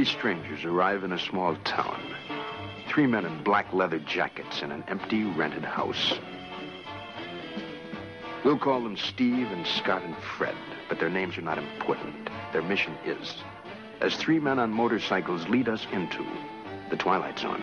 Three strangers arrive in a small town. Three men in black leather jackets in an empty rented house. We'll call them Steve and Scott and Fred, but their names are not important. Their mission is, as three men on motorcycles lead us into the Twilight Zone.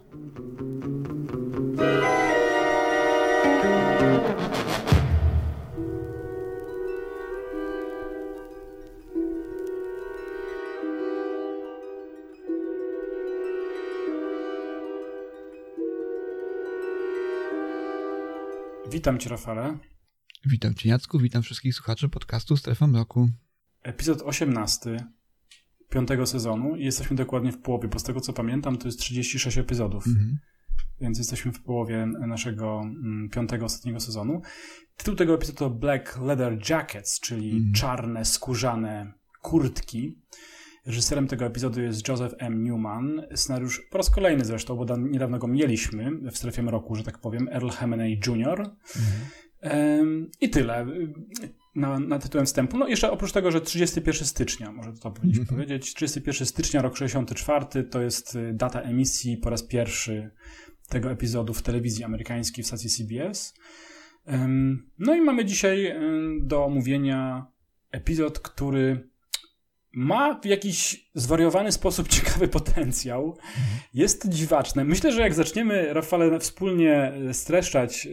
Witam Cię, Rafale. Witam Cię, Jacku. Witam wszystkich słuchaczy podcastu Strefa Mroku. Epizod 18 piątego sezonu i jesteśmy dokładnie w połowie, bo z tego co pamiętam to jest 36 epizodów. Mhm. Więc jesteśmy w połowie naszego mm, piątego, ostatniego sezonu. Tytuł tego epizodu to Black Leather Jackets, czyli mhm. czarne, skórzane kurtki. Reżyserem tego epizodu jest Joseph M. Newman. Scenariusz po raz kolejny zresztą, bo niedawno go mieliśmy w strefie roku, że tak powiem, Earl Hemeney Jr. Mhm. I tyle na, na tytułem wstępu. No jeszcze oprócz tego, że 31 stycznia, może to powinniśmy mhm. powiedzieć, 31 stycznia, rok 64, to jest y, data emisji po raz pierwszy tego epizodu w telewizji amerykańskiej w stacji CBS. No i mamy dzisiaj do omówienia epizod, który ma w jakiś zwariowany sposób ciekawy potencjał. Jest dziwaczne. Myślę, że jak zaczniemy, Rafale, wspólnie e, streszczać e,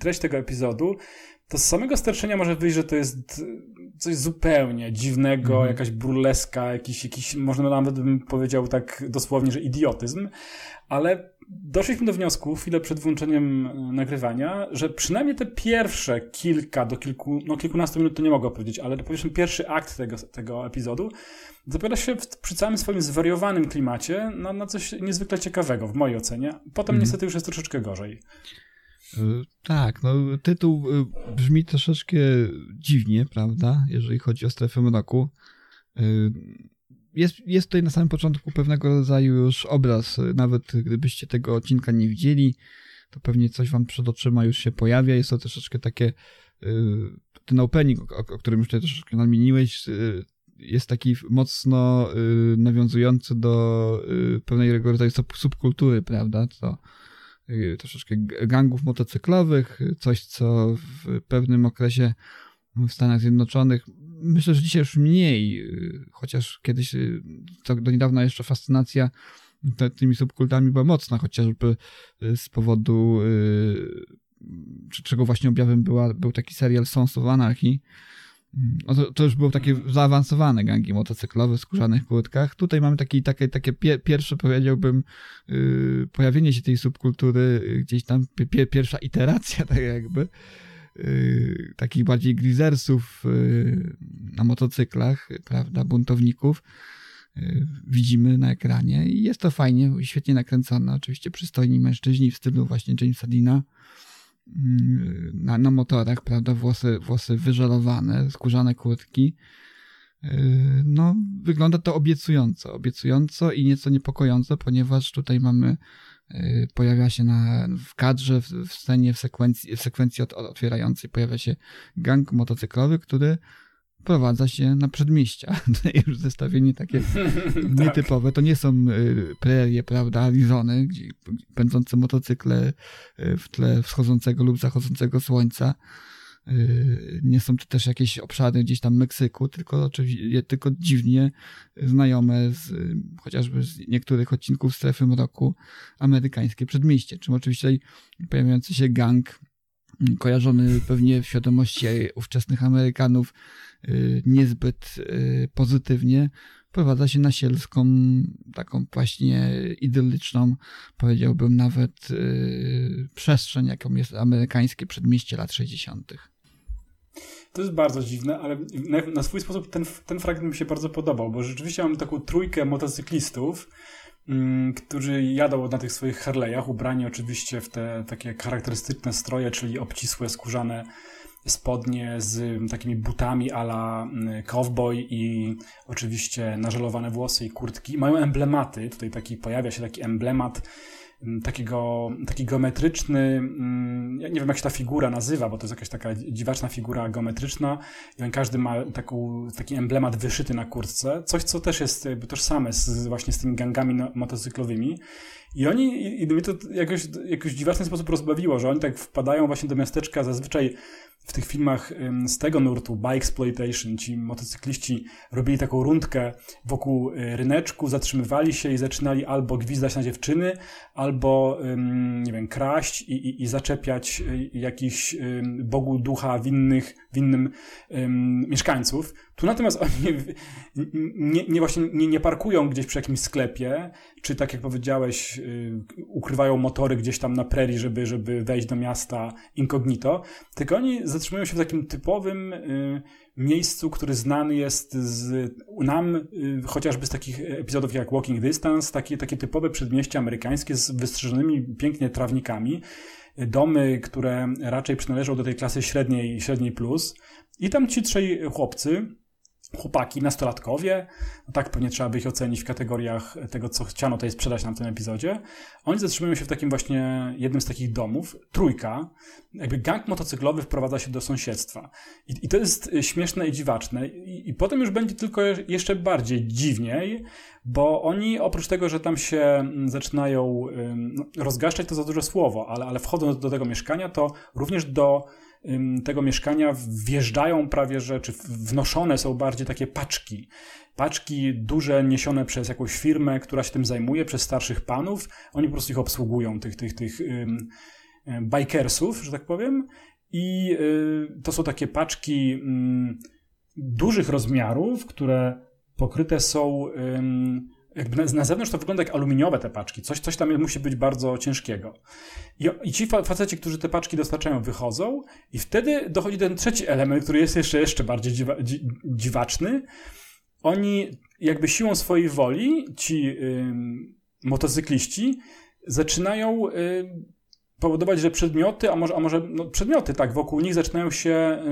treść tego epizodu, to z samego streszczenia może wyjść, że to jest coś zupełnie dziwnego, mm. jakaś burleska, jakiś, jakiś, można nawet bym powiedział tak dosłownie, że idiotyzm, ale doszliśmy do wniosku chwilę przed włączeniem e, nagrywania, że przynajmniej te pierwsze kilka do kilku, no kilkunastu minut to nie mogę powiedzieć, ale powiedzmy pierwszy akt tego, tego epizodu zapowiada się w, przy całym swoim zwariowanym klimacie na, na coś niezwykle ciekawego w mojej ocenie. Potem mm. niestety już jest troszeczkę gorzej. E, tak, no tytuł e, brzmi troszeczkę dziwnie, prawda, jeżeli chodzi o strefę mroku jest, jest tutaj na samym początku pewnego rodzaju już obraz. Nawet gdybyście tego odcinka nie widzieli, to pewnie coś wam przed oczyma już się pojawia. Jest to troszeczkę takie. Y, ten opening, o, o którym już tutaj troszeczkę namieniłeś, y, jest taki mocno y, nawiązujący do pewnego rodzaju subkultury, prawda? To troszeczkę gangów motocyklowych, coś, co w pewnym okresie w Stanach Zjednoczonych myślę, że dzisiaj już mniej, y, chociaż kiedyś y, to do niedawna jeszcze fascynacja tymi subkultami była mocna, chociażby y, z powodu czego właśnie objawem była, był taki serial Sons of Anarchy. No to, to, już było takie zaawansowane gangi motocyklowe w skórzanych kurtkach. Tutaj mamy taki, takie, takie pie, pierwsze, powiedziałbym, yy, pojawienie się tej subkultury, gdzieś tam pie, pierwsza iteracja, tak jakby. Y, takich bardziej grizersów y, na motocyklach, prawda, buntowników y, widzimy na ekranie i jest to fajnie, świetnie nakręcone, oczywiście przystojni mężczyźni w stylu właśnie Jamesa Dina na, na motorach, prawda, włosy, włosy wyżelowane, skórzane kurtki. No, wygląda to obiecująco, obiecująco i nieco niepokojąco, ponieważ tutaj mamy Y, pojawia się na, w kadrze, w, w scenie, w sekwencji, w sekwencji od, otwierającej pojawia się gang motocyklowy, który prowadza się na przedmieścia. Już zestawienie takie tak. nietypowe. To nie są y, prerie, prawda, Arizony, gdzie pędzące motocykle y, w tle wschodzącego lub zachodzącego słońca Y, nie są to też jakieś obszary gdzieś tam Meksyku, tylko oczywiście tylko dziwnie znajome z, chociażby z niektórych odcinków strefy mroku amerykańskie przedmieście, czym oczywiście pojawiający się gang mm, kojarzony pewnie w świadomości ówczesnych Amerykanów y, niezbyt y, pozytywnie, prowadza się na sielską, taką właśnie idylliczną, powiedziałbym nawet, przestrzeń, jaką jest amerykańskie przedmieście lat 60. To jest bardzo dziwne, ale na, na, swój sposób ten, ten fragment mi się bardzo podobał, bo rzeczywiście mam taką trójkę motocyklistów, mm, którzy jadą na tych swoich Harley'ach, ubrani oczywiście w te takie charakterystyczne stroje, czyli obcisłe, skórzane spodnie z takimi butami ala mm, cowboy i oczywiście nażelowane włosy i kurtki. Mają emblematy, tutaj taki pojawia się taki emblemat Mm, takiego, taki geometryczny, mm, ja nie wiem jak się ta figura nazywa, bo to jest jakaś taka dziwaczna figura geometryczna i on każdy ma taką, taki emblemat wyszyty na kurtce, coś co też jest tożsame z, właśnie z tymi gangami no, motocyklowymi i oni, i, i mnie to jakoś, jakoś dziwaczny sposób rozbawiło, że oni tak wpadają właśnie do miasteczka zazwyczaj w tych filmach z tego nurtu, bike exploitation, ci motocykliści robili taką rundkę wokół y, ryneczku, zatrzymywali się i zaczynali albo gwizdać na dziewczyny, albo, nie wiem, kraść i, i, i zaczepiać y, jakichś bogu ducha winnych, winnym mieszkańców. Tu natomiast oni nie, nie właśnie nie, nie, parkują gdzieś przy jakimś sklepie, czy tak jak powiedziałeś, y, ukrywają motory gdzieś tam na prerii, żeby, żeby wejść do miasta incognito, tylko oni zatrzymują się w takim typowym y, miejscu, który znany jest z, nam y, chociażby z takich epizodów jak Walking Distance, takie, takie typowe przedmieście amerykańskie z wystrzeżonymi pięknie trawnikami, domy, które raczej przynależą do tej klasy średniej, średniej plus. I tam ci trzej chłopcy, chłopaki, nastolatkowie, no tak pewnie trzeba by ich ocenić w kategoriach tego, co chciano tutaj sprzedać nam w tym epizodzie. Oni zatrzymują się w takim właśnie jednym z takich domów, trójka, jakby gang motocyklowy wprowadza się do sąsiedztwa. I, i to jest śmieszne i dziwaczne. I, I, potem już będzie tylko jeszcze bardziej dziwniej, bo oni oprócz tego, że tam się mm, zaczynają no, rozgaszczać, to za duże słowo, ale, ale wchodząc do tego mieszkania, to również do tego mieszkania wjeżdżają prawie, że, czy wnoszone są bardziej takie paczki. Paczki duże, niesione przez jakąś firmę, która się tym zajmuje, przez starszych panów. Oni po prostu ich obsługują, tych, tych, tych um, bikersów, że tak powiem. I y, to są takie paczki um, dużych rozmiarów, które pokryte są jakby na, na, zewnątrz to wygląda jak aluminiowe te paczki. Coś, coś tam musi być bardzo ciężkiego. I, I ci faceci, którzy te paczki dostarczają, wychodzą i wtedy dochodzi ten trzeci element, który jest jeszcze, jeszcze bardziej dziwa, dzi, dziwaczny. Oni jakby siłą swojej woli, ci y, motocykliści, zaczynają y, powodować, że przedmioty, a może, a może no, przedmioty tak wokół nich zaczynają się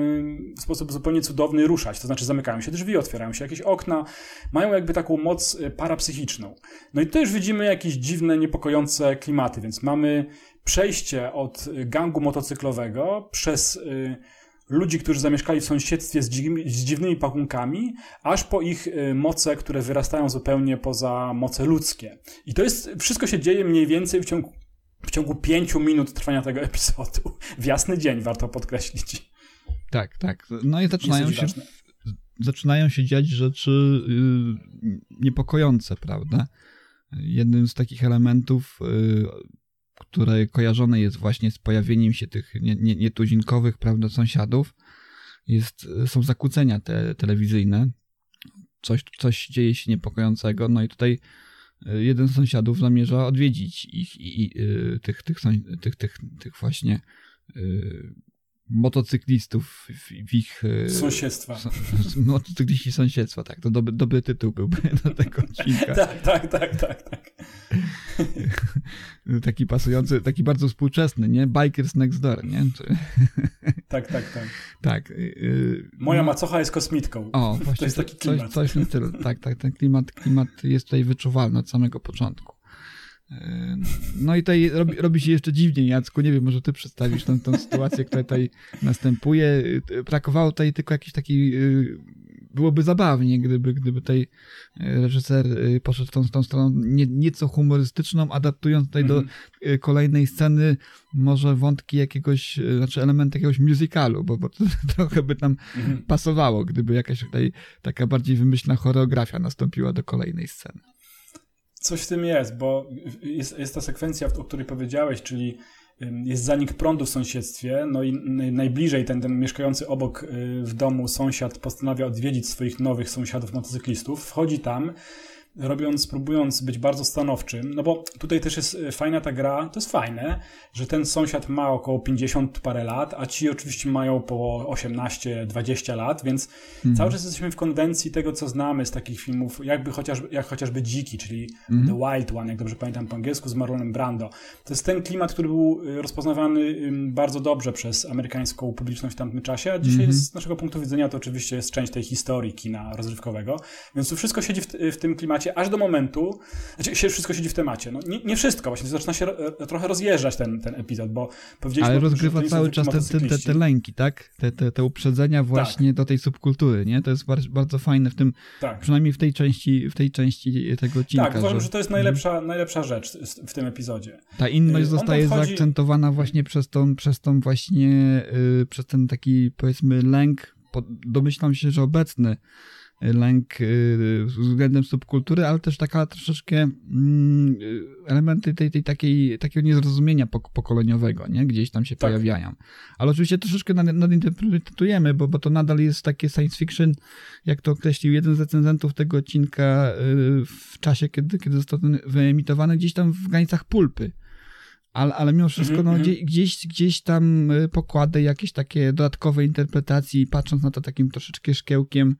w sposób zupełnie cudowny ruszać. To znaczy zamykają się drzwi, otwierają się jakieś okna, mają jakby taką moc y, parapsychiczną. No i tu już widzimy jakieś dziwne, niepokojące klimaty, więc mamy przejście od y, gangu motocyklowego przez y, ludzi, którzy zamieszkali w sąsiedztwie z, z dziwnymi pakunkami, aż po ich moce, które wyrastają zupełnie poza moce ludzkie. I to jest, wszystko się dzieje mniej więcej w ciągu w ciągu pięciu minut trwania tego epizodu. W jasny dzień, warto podkreślić. Tak, tak. No i zaczynają się, zaczynają się dziać rzeczy yy, niepokojące, prawda? Jednym z takich elementów, yy, które kojarzone jest właśnie z pojawieniem się tych nietuzinkowych, nie, prawda, sąsiadów, jest, są zakłócenia te, telewizyjne. Coś, coś dzieje się niepokojącego. No i tutaj jeden z sąsiadów zamierza odwiedzić ich i, i y, tych, tych, tych, tych, tych właśnie y, motocyklistów w, ich... Y, sąsiedztwa. Motocykliści sąsiedztwa, tak. To dobry, dobry tytuł byłby do tego odcinka. tak, tak, tak, tak, tak. taki pasujący, taki bardzo współczesny, nie? Bikers next door, nie? Czy... tak, tak, tak. Tak. Moja no... macocha jest kosmitką. O, właśnie. To jest taki klimat. Coś, coś w tym stylu. Tak, tak. Ten klimat, klimat jest tutaj wyczuwalny od samego początku. No i tutaj robi, robi, się jeszcze dziwniej, Jacku, nie wiem, może ty przedstawisz tą, tą sytuację, która tutaj następuje. Brakowało tutaj tylko jakiś taki, y, byłoby zabawnie, gdyby, gdyby tutaj reżyser y, poszedł tą, tą stroną nie, nieco humorystyczną, adaptując tutaj do mhm. y, kolejnej sceny może wątki jakiegoś, znaczy elementy jakiegoś musicalu, bo, bo to trochę by tam mhm. pasowało, gdyby jakaś tutaj taka bardziej wymyślna choreografia nastąpiła do kolejnej sceny. Coś w tym jest, bo jest, jest ta sekwencja, o której powiedziałeś, czyli jest zanik prądu w sąsiedztwie, no i najbliżej ten, ten mieszkający obok y, w domu sąsiad postanawia odwiedzić swoich nowych sąsiadów motocyklistów, wchodzi tam, robiąc, próbując być bardzo stanowczym, no bo tutaj też jest e, fajna ta gra, to jest fajne, że ten sąsiad ma około 50 parę lat, a ci oczywiście mają po 18-20 lat, więc mhm. cały czas jesteśmy w konwencji tego, co znamy z takich filmów, jakby chociażby, jak chociażby Dziki, czyli mhm. The Wild One, jak dobrze pamiętam po angielsku, z Marlonem Brando. To jest ten klimat, który był e, rozpoznawany bardzo dobrze przez amerykańską publiczność w tamtym czasie, a dzisiaj mhm. z naszego punktu widzenia to oczywiście jest część tej historii kina rozrywkowego, więc tu wszystko siedzi w, w tym klimacie aż do momentu, znaczy się wszystko siedzi w temacie. No, nie, nie wszystko, właśnie zaczyna się e, trochę rozjeżdżać ten, ten epizod, bo powiedzieliśmy... Ale rozgrywa cały czas te, te, te, lęki, tak? Te, te, te uprzedzenia właśnie tak. do tej subkultury, nie? To jest bardzo, bardzo fajne w tym, tak. przynajmniej w tej części, w tej części tego odcinka. Tak, uważam, że, że to jest najlepsza, mhm. najlepsza rzecz w tym epizodzie. Ta inność y, zostaje wchodzi... zaakcentowana właśnie przez tą, przez tą właśnie, yy, przez ten taki powiedzmy lęk, domyślam się, że obecny lęk y, względem subkultury, ale też taka troszeczkę mm, elementy tej, tej takiej, takiego niezrozumienia pokoleniowego, nie? Gdzieś tam się tak. pojawiają. Ale oczywiście troszeczkę nadinterpretujemy, bo, bo to nadal jest takie science fiction, jak to określił jeden z recenzentów tego odcinka y, w czasie, kiedy, kiedy został ten wyemitowany, gdzieś tam w granicach pulpy ale, ale mimo wszystko no, mm -hmm. gdzieś, gdzieś tam y, pokłady jakieś takie dodatkowe interpretacji, patrząc na to takim troszeczkę szkiełkiem, Y,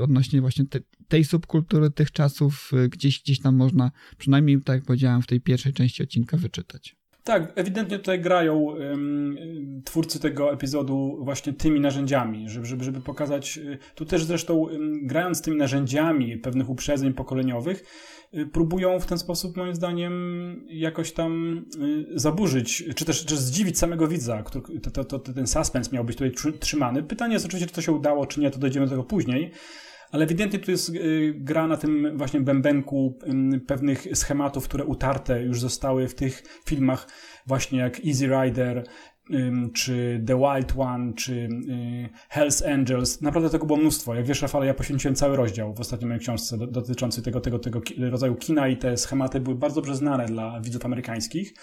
odnośnie właśnie te, tej subkultury, tych czasów, y, gdzieś, gdzieś tam można, przynajmniej tak jak powiedziałem, w tej pierwszej części odcinka wyczytać. Tak, ewidentnie tutaj grają um, twórcy tego epizodu właśnie tymi narzędziami, żeby, żeby, żeby pokazać, y, tu też zresztą um, grając tymi narzędziami pewnych uprzedzeń pokoleniowych, y, próbują w ten sposób moim zdaniem jakoś tam y, zaburzyć, czy też czy zdziwić samego widza, który, to, to, to, ten suspens miał być tutaj trzymany. Pytanie jest oczywiście, czy to się udało, czy nie, to dojdziemy do tego później ale ewidentnie tu jest y, gra na tym właśnie bębenku pewnych schematów, które utarte już zostały w tych filmach właśnie jak Easy Rider, czy The Wild One, czy y, Hells Angels. Naprawdę tego było mnóstwo. Jak wiesz, Rafale, ja poświęciłem cały rozdział w ostatniej mojej książce dotyczący tego, tego, tego rodzaju kina i te schematy były bardzo dobrze znane dla widzów amerykańskich.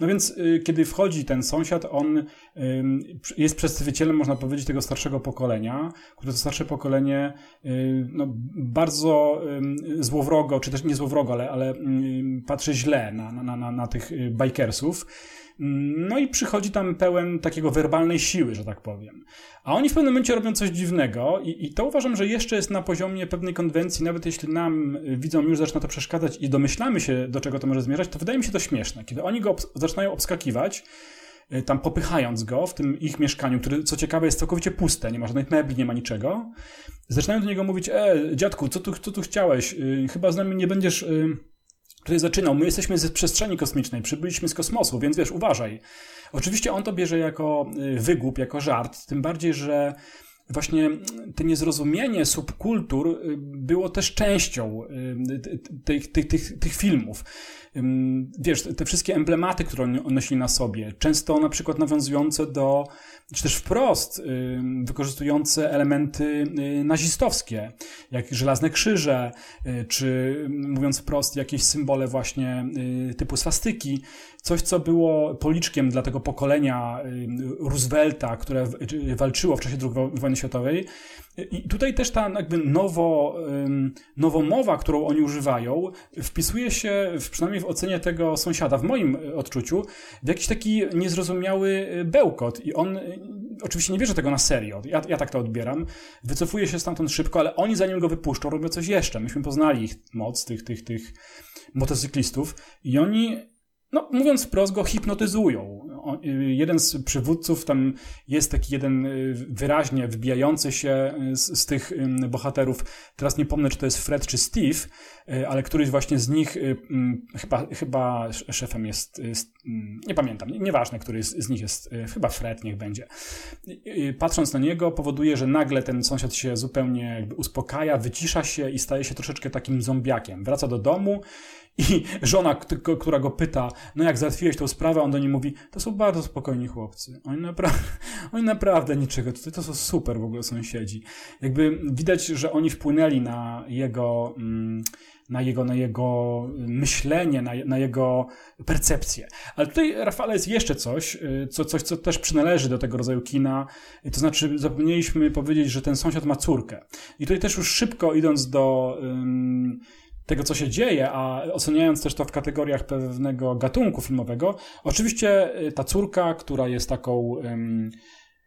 No więc y, kiedy wchodzi ten sąsiad, on jest przedstawicielem, można powiedzieć, tego starszego pokolenia, które to starsze pokolenie y, no, bardzo złowrogo, czy też nie złowrogo, ale, ale patrzy źle na, na, na, na tych bikersów. No i przychodzi tam pełen takiego werbalnej siły, że tak powiem. A oni w pewnym momencie robią coś dziwnego i, i to uważam, że jeszcze jest na poziomie pewnej konwencji, nawet jeśli nam widzom już zaczyna to przeszkadzać i domyślamy się, do czego to może zmierzać, to wydaje mi się to śmieszne. Kiedy oni go obs zaczynają obskakiwać, y, tam popychając go w tym ich mieszkaniu, które co ciekawe jest całkowicie puste, nie ma żadnych mebli, nie ma niczego, zaczynają do niego mówić, e, dziadku, co tu, co tu chciałeś? Y, chyba z nami nie będziesz y, tutaj zaczynał. My jesteśmy z przestrzeni kosmicznej, przybyliśmy z kosmosu, więc wiesz, uważaj. Oczywiście on to bierze jako y, wygłup, jako żart, tym bardziej, że właśnie to niezrozumienie subkultur y, było też częścią y, tych, tych, tych, tych filmów wiesz, te wszystkie emblematy, które oni nosili na sobie, często na przykład nawiązujące do, czy też wprost wykorzystujące elementy y, nazistowskie, jak żelazne krzyże, y, czy mówiąc wprost, jakieś symbole właśnie y, typu swastyki, coś, co było policzkiem dla tego pokolenia Roosevelta, które walczyło w czasie II wojny światowej. I tutaj też ta jakby nowo, nowomowa, którą oni używają, wpisuje się, w, przynajmniej w ocenie tego sąsiada, w moim odczuciu, w jakiś taki niezrozumiały bełkot. I on oczywiście nie bierze tego na serio. Ja, ja tak to odbieram. Wycofuje się stamtąd szybko, ale oni zanim go wypuszczą, robią coś jeszcze. Myśmy poznali ich moc, tych, tych, tych motocyklistów i oni no, mówiąc wprost, go hipnotyzują. Y, jeden z przywódców, tam jest taki jeden y, wyraźnie wybijający się y, z, z, tych bohaterów. Teraz nie pomnę, czy to jest Fred czy Steve, ale któryś właśnie z nich, chyba, chyba szefem jest, jest nie pamiętam, nieważne, który z, z nich jest, chyba Fred niech będzie. Patrząc na niego, powoduje, że nagle ten sąsiad się zupełnie uspokaja, wycisza się i staje się troszeczkę takim zombiakiem. Wraca do domu i żona, która go pyta, no jak załatwiłeś tą sprawę, on do niej mówi, to są bardzo spokojni chłopcy. Oni naprawdę, oni naprawdę niczego, tutaj to są super w ogóle sąsiedzi. Jakby widać, że oni wpłynęli na jego, mm, na jego, na jego myślenie, na, na jego percepcję. Ale tutaj, Rafale, jest jeszcze coś, y, co, coś, co też przynależy do tego rodzaju kina. To znaczy, zapomnieliśmy powiedzieć, że ten sąsiad ma córkę. I tutaj też już szybko idąc do tego, co się dzieje, a oceniając też to w kategoriach pewnego gatunku filmowego, oczywiście y, ta córka, która jest taką um,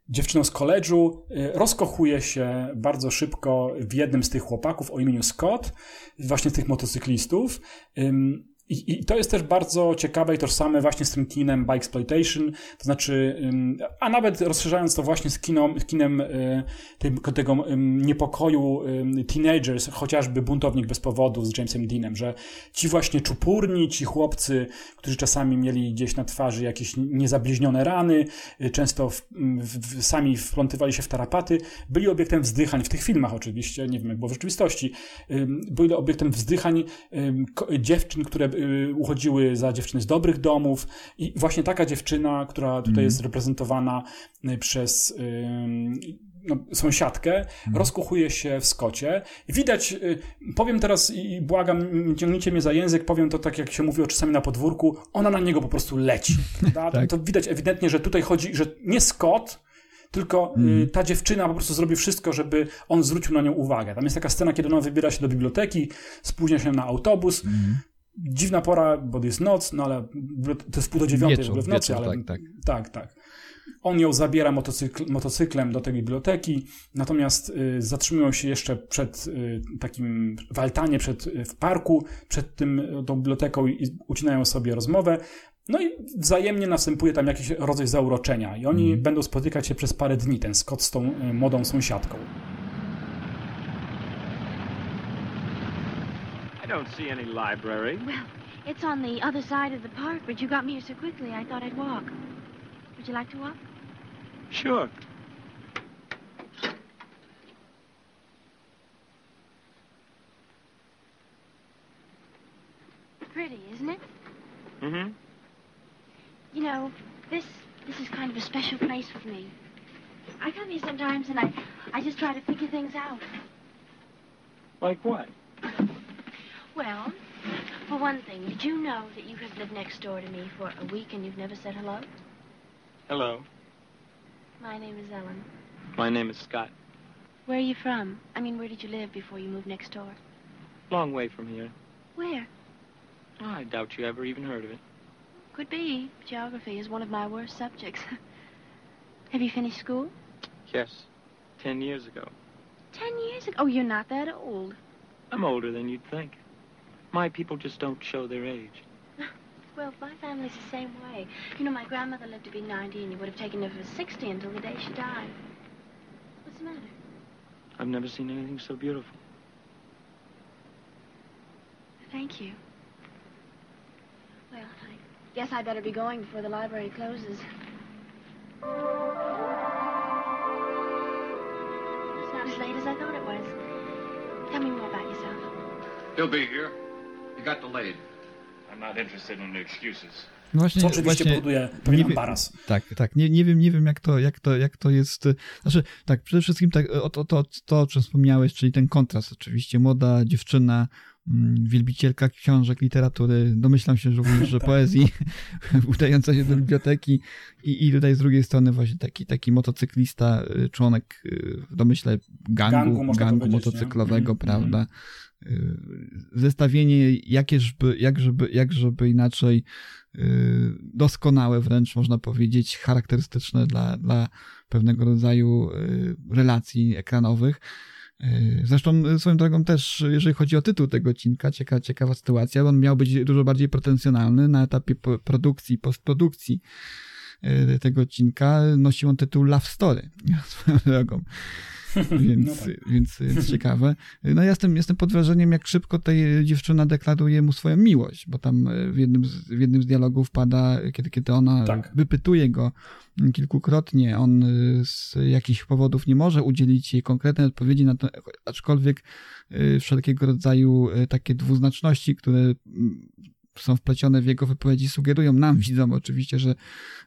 dziewczyną z koledżu, y, rozkochuje się bardzo szybko w jednym z tych chłopaków o imieniu Scott, właśnie tych motocyklistów. Um, i, I, to jest też bardzo ciekawe i tożsame właśnie z tym kinem Bike Exploitation, to znaczy, a nawet rozszerzając to właśnie z, kino, kinem y, tego, tego niepokoju teenagers, chociażby Buntownik bez powodu z Jamesem Deanem, że ci właśnie czupurni, ci chłopcy, którzy czasami mieli gdzieś na twarzy jakieś niezabliźnione rany, y, często w, w, sami wplątywali się w tarapaty, byli obiektem wzdychań, w tych filmach oczywiście, nie wiem jak było w rzeczywistości, byli obiektem wzdychań dziewczyn, które uchodziły za dziewczyny z dobrych domów i właśnie taka dziewczyna, która tutaj mm. jest reprezentowana y, przez no, sąsiadkę, mm. rozkochuje się w Skocie. Widać, y, powiem teraz i błagam, ciągnijcie mnie za język, powiem to tak, jak się mówi czasami na podwórku, ona na niego po prostu leci. tak. To widać ewidentnie, że tutaj chodzi, że nie Scott, tylko mm. ta dziewczyna po prostu zrobi wszystko, żeby on zwrócił na nią uwagę. Tam jest taka scena, kiedy ona wybiera się do biblioteki, spóźnia się na autobus, mm dziwna pora, bo jest noc, no ale to jest pół do dziewiątej wieczór, w ogóle w nocy, wieczór, ale tak, tak. tak, tak. On ją zabiera motocykl, motocyklem do tej biblioteki, natomiast y, zatrzymują się jeszcze przed y, takim w altanie, przed, y, w parku, przed tym, y, tą biblioteką i ucinają sobie rozmowę. No i wzajemnie następuje tam jakiś rodzaj zauroczenia i oni mm. będą spotykać się przez parę dni, ten Scott z tą y, młodą sąsiadką. I don't see any library. Well, it's on the other side of the park, but you got me here so quickly I thought I'd walk. Would you like to walk? Sure. Pretty, isn't it? Mm-hmm. You know, this this is kind of a special place for me. I come here sometimes and I I just try to figure things out. Like what? Well, for one thing, did you know that you have lived next door to me for a week and you've never said hello? Hello. My name is Ellen. My name is Scott. Where are you from? I mean, where did you live before you moved next door? Long way from here. Where? Oh, I doubt you ever even heard of it. Could be. Geography is one of my worst subjects. have you finished school? Yes. Ten years ago. Ten years ago? Oh, you're not that old. I'm older than you'd think. My people just don't show their age. Well, my family's the same way. You know, my grandmother lived to be 90, and you would have taken her for 60 until the day she died. What's the matter? I've never seen anything so beautiful. Thank you. Well, I guess I better be going before the library closes. It's not as late as I thought it was. Tell me more about yourself. He'll be here. Got delayed. I'm not interested in excuses. No właśnie, Co oczywiście właśnie, powoduje pewien embaras. Tak, tak. Nie, nie wiem, nie wiem jak to, jak to, jak to jest. Znaczy, tak, przede wszystkim tak, o, to, to, to, o czym wspomniałeś, czyli ten kontrast oczywiście. Młoda dziewczyna, mm, wielbicielka książek, literatury, domyślam się również, że poezji, udająca się do biblioteki i, i tutaj z drugiej strony właśnie taki, taki motocyklista, y, członek y, w domyśle gangu, gangu, gangu motocyklowego, nie? prawda? Y, zestawienie jakieżby, jak żeby, inaczej y, doskonałe wręcz można powiedzieć, charakterystyczne dla, dla pewnego rodzaju y, relacji ekranowych. Zresztą swoją drogą też, jeżeli chodzi o tytuł tego odcinka, ciekawa, ciekawa sytuacja, on miał być dużo bardziej pretensjonalny na etapie produkcji, postprodukcji tego odcinka. Nosił on tytuł Love Story, swoją drogą. więc, no tak. więc, więc ciekawe. No ja jestem, jestem pod wrażeniem, jak szybko ta dziewczyna deklaruje mu swoją miłość, bo tam e, w jednym z, w jednym z dialogów pada, kiedy, kiedy ona tak. wypytuje go kilkukrotnie, on e, z jakichś powodów nie może udzielić jej konkretnej odpowiedzi na to, aczkolwiek e, wszelkiego rodzaju takie dwuznaczności, które są wplecione w jego wypowiedzi, sugerują nam, widzom oczywiście, że,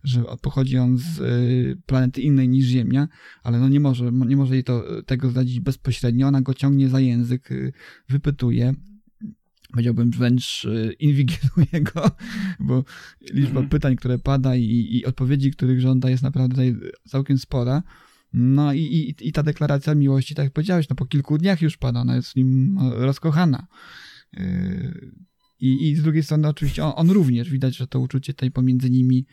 że pochodzi on z y, planety innej niż Ziemia, ale no nie może, nie może jej to, tego zdradzić bezpośrednio. Ona go ciągnie za język, y, wypytuje, powiedziałbym wręcz y, inwigiluje go, bo liczba -hmm. pytań, które pada i, i odpowiedzi, których żąda jest naprawdę całkiem spora. No i, i, i ta deklaracja miłości, tak jak powiedziałeś, no po kilku dniach już pada, ona jest w nim rozkochana. I, I z drugiej strony oczywiście on, on również widać, że to uczucie tutaj pomiędzy nimi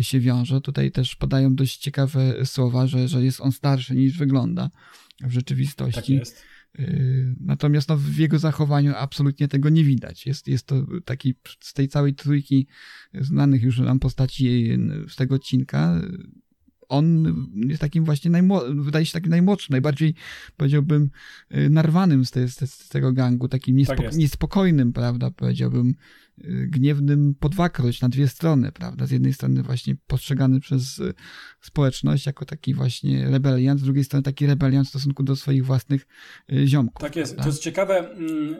się wiąże. Tutaj też padają dość ciekawe słowa, że, że jest on starszy niż wygląda w rzeczywistości. Tak jest. Y, natomiast no, w jego zachowaniu absolutnie tego nie widać. Jest, jest to taki z tej całej trójki znanych już nam postaci z tego odcinka on jest takim właśnie, najmło- wydaje się takim najmłodszym, najbardziej powiedziałbym y, narwanym z, te, z tego gangu, takim niespo- tak niespokojnym, prawda, powiedziałbym y, gniewnym po dwakroć na dwie strony, prawda, z jednej strony właśnie postrzegany przez y, społeczność jako taki właśnie rebeliant, z drugiej strony taki rebeliant w stosunku do swoich własnych ziomków. Tak jest, prawda? to jest ciekawe, mm,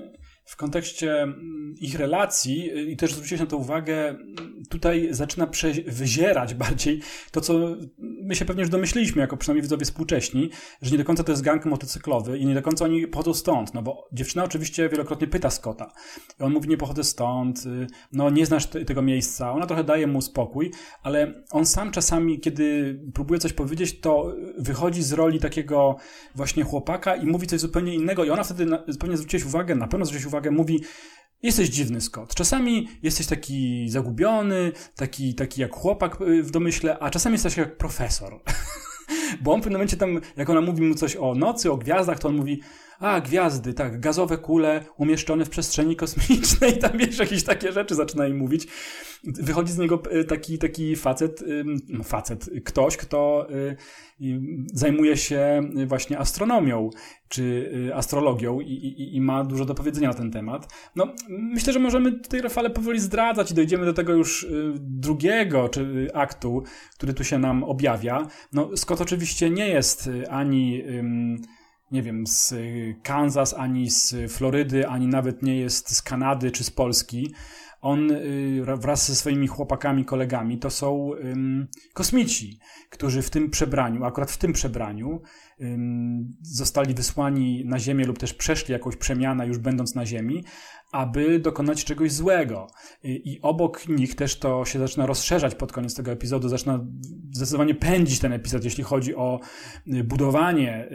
w kontekście mm, ich relacji y, i też zwróciłeś na to uwagę, tutaj zaczyna wyzierać bardziej to, co my się pewnie już domyśliliśmy, jako przynajmniej widzowie współcześni, że nie do końca to jest gang motocyklowy i nie do końca oni pochodzą stąd, no bo dziewczyna oczywiście wielokrotnie pyta Scotta i on mówi, nie pochodzę stąd, y, no nie znasz tego miejsca, ona trochę daje mu spokój, ale on sam czasami, kiedy próbuje coś powiedzieć, to wychodzi z roli takiego właśnie chłopaka i mówi coś zupełnie innego i ona wtedy zupełnie zwróciłeś uwagę, na pewno zwróciłeś uwagę, uwagę, mówi, Jesteś dziwny, Scott. Czasami jesteś taki zagubiony, taki, taki jak chłopak y, w domyśle, a czasami jesteś jak profesor. Bo on w pewnym momencie tam, jak ona mówi mu coś o nocy, o gwiazdach, to on mówi, a, gwiazdy, tak, gazowe kule umieszczone w przestrzeni kosmicznej, tam wiesz, jakieś takie rzeczy zaczyna im mówić. Wychodzi z niego e, taki, taki facet, no facet, ktoś, kto e, zajmuje się właśnie astronomią, czy e, astrologią i, i, i ma dużo do powiedzenia na ten temat. No, myślę, że możemy tutaj Rafale powoli zdradzać i dojdziemy do tego już drugiego czy aktu, który tu się nam objawia. No, Scott oczywiście nie jest ani nie wiem, z Kansas, ani z Florydy, ani nawet nie jest z Kanady czy z Polski. On y, wraz ze swoimi chłopakami, kolegami to są kosmici, którzy w tym przebraniu, akurat w tym przebraniu, zostali wysłani na Ziemię lub też przeszli jakąś przemianę już będąc na Ziemi, aby dokonać czegoś złego. I obok nich też to się zaczyna rozszerzać pod koniec tego epizodu, zaczyna zdecydowanie pędzić ten epizod, jeśli chodzi o y, budowanie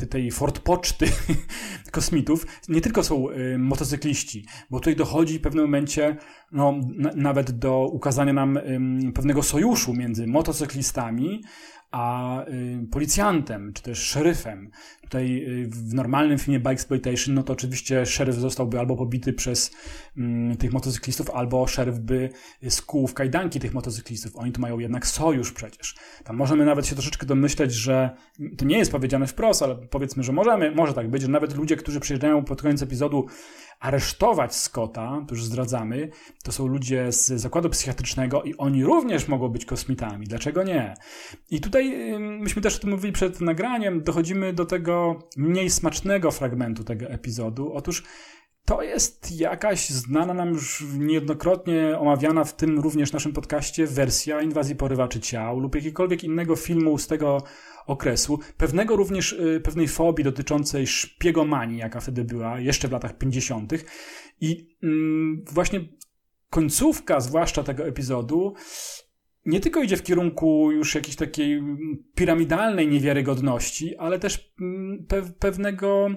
y, tej Fort Poczty kosmitów. Nie tylko są y, motocykliści, bo tutaj dochodzi w pewnym momencie no, nawet do ukazania nam pewnego sojuszu między motocyklistami, a y, policjantem, czy też szeryfem. Tutaj y, w normalnym filmie Bike Exploitation, no to oczywiście szeryf zostałby albo pobity przez mm, tych motocyklistów, albo szeryf by skuł w kajdanki tych motocyklistów. Oni tu mają jednak sojusz przecież. Tam możemy nawet się troszeczkę domyśleć, że to nie jest powiedziane wprost, ale powiedzmy, że możemy, może tak być, że nawet ludzie, którzy przyjeżdżają pod koniec epizodu aresztować Scotta, to już zdradzamy, to są ludzie z zakładu psychiatrycznego i oni również mogą być kosmitami. Dlaczego nie? I tutaj myśmy też o tym mówili przed nagraniem, dochodzimy do tego mniej smacznego fragmentu tego epizodu. Otóż to jest jakaś znana nam już niejednokrotnie omawiana w tym również naszym podcaście wersja inwazji porywaczy ciał lub jakiegokolwiek innego filmu z tego okresu. Pewnego również, y, pewnej fobii dotyczącej szpiegomanii, jaka wtedy była, jeszcze w latach 50. I mm, właśnie końcówka, zwłaszcza tego epizodu, nie tylko idzie w kierunku już jakiejś takiej piramidalnej niewiarygodności, ale też mm, pe pewnego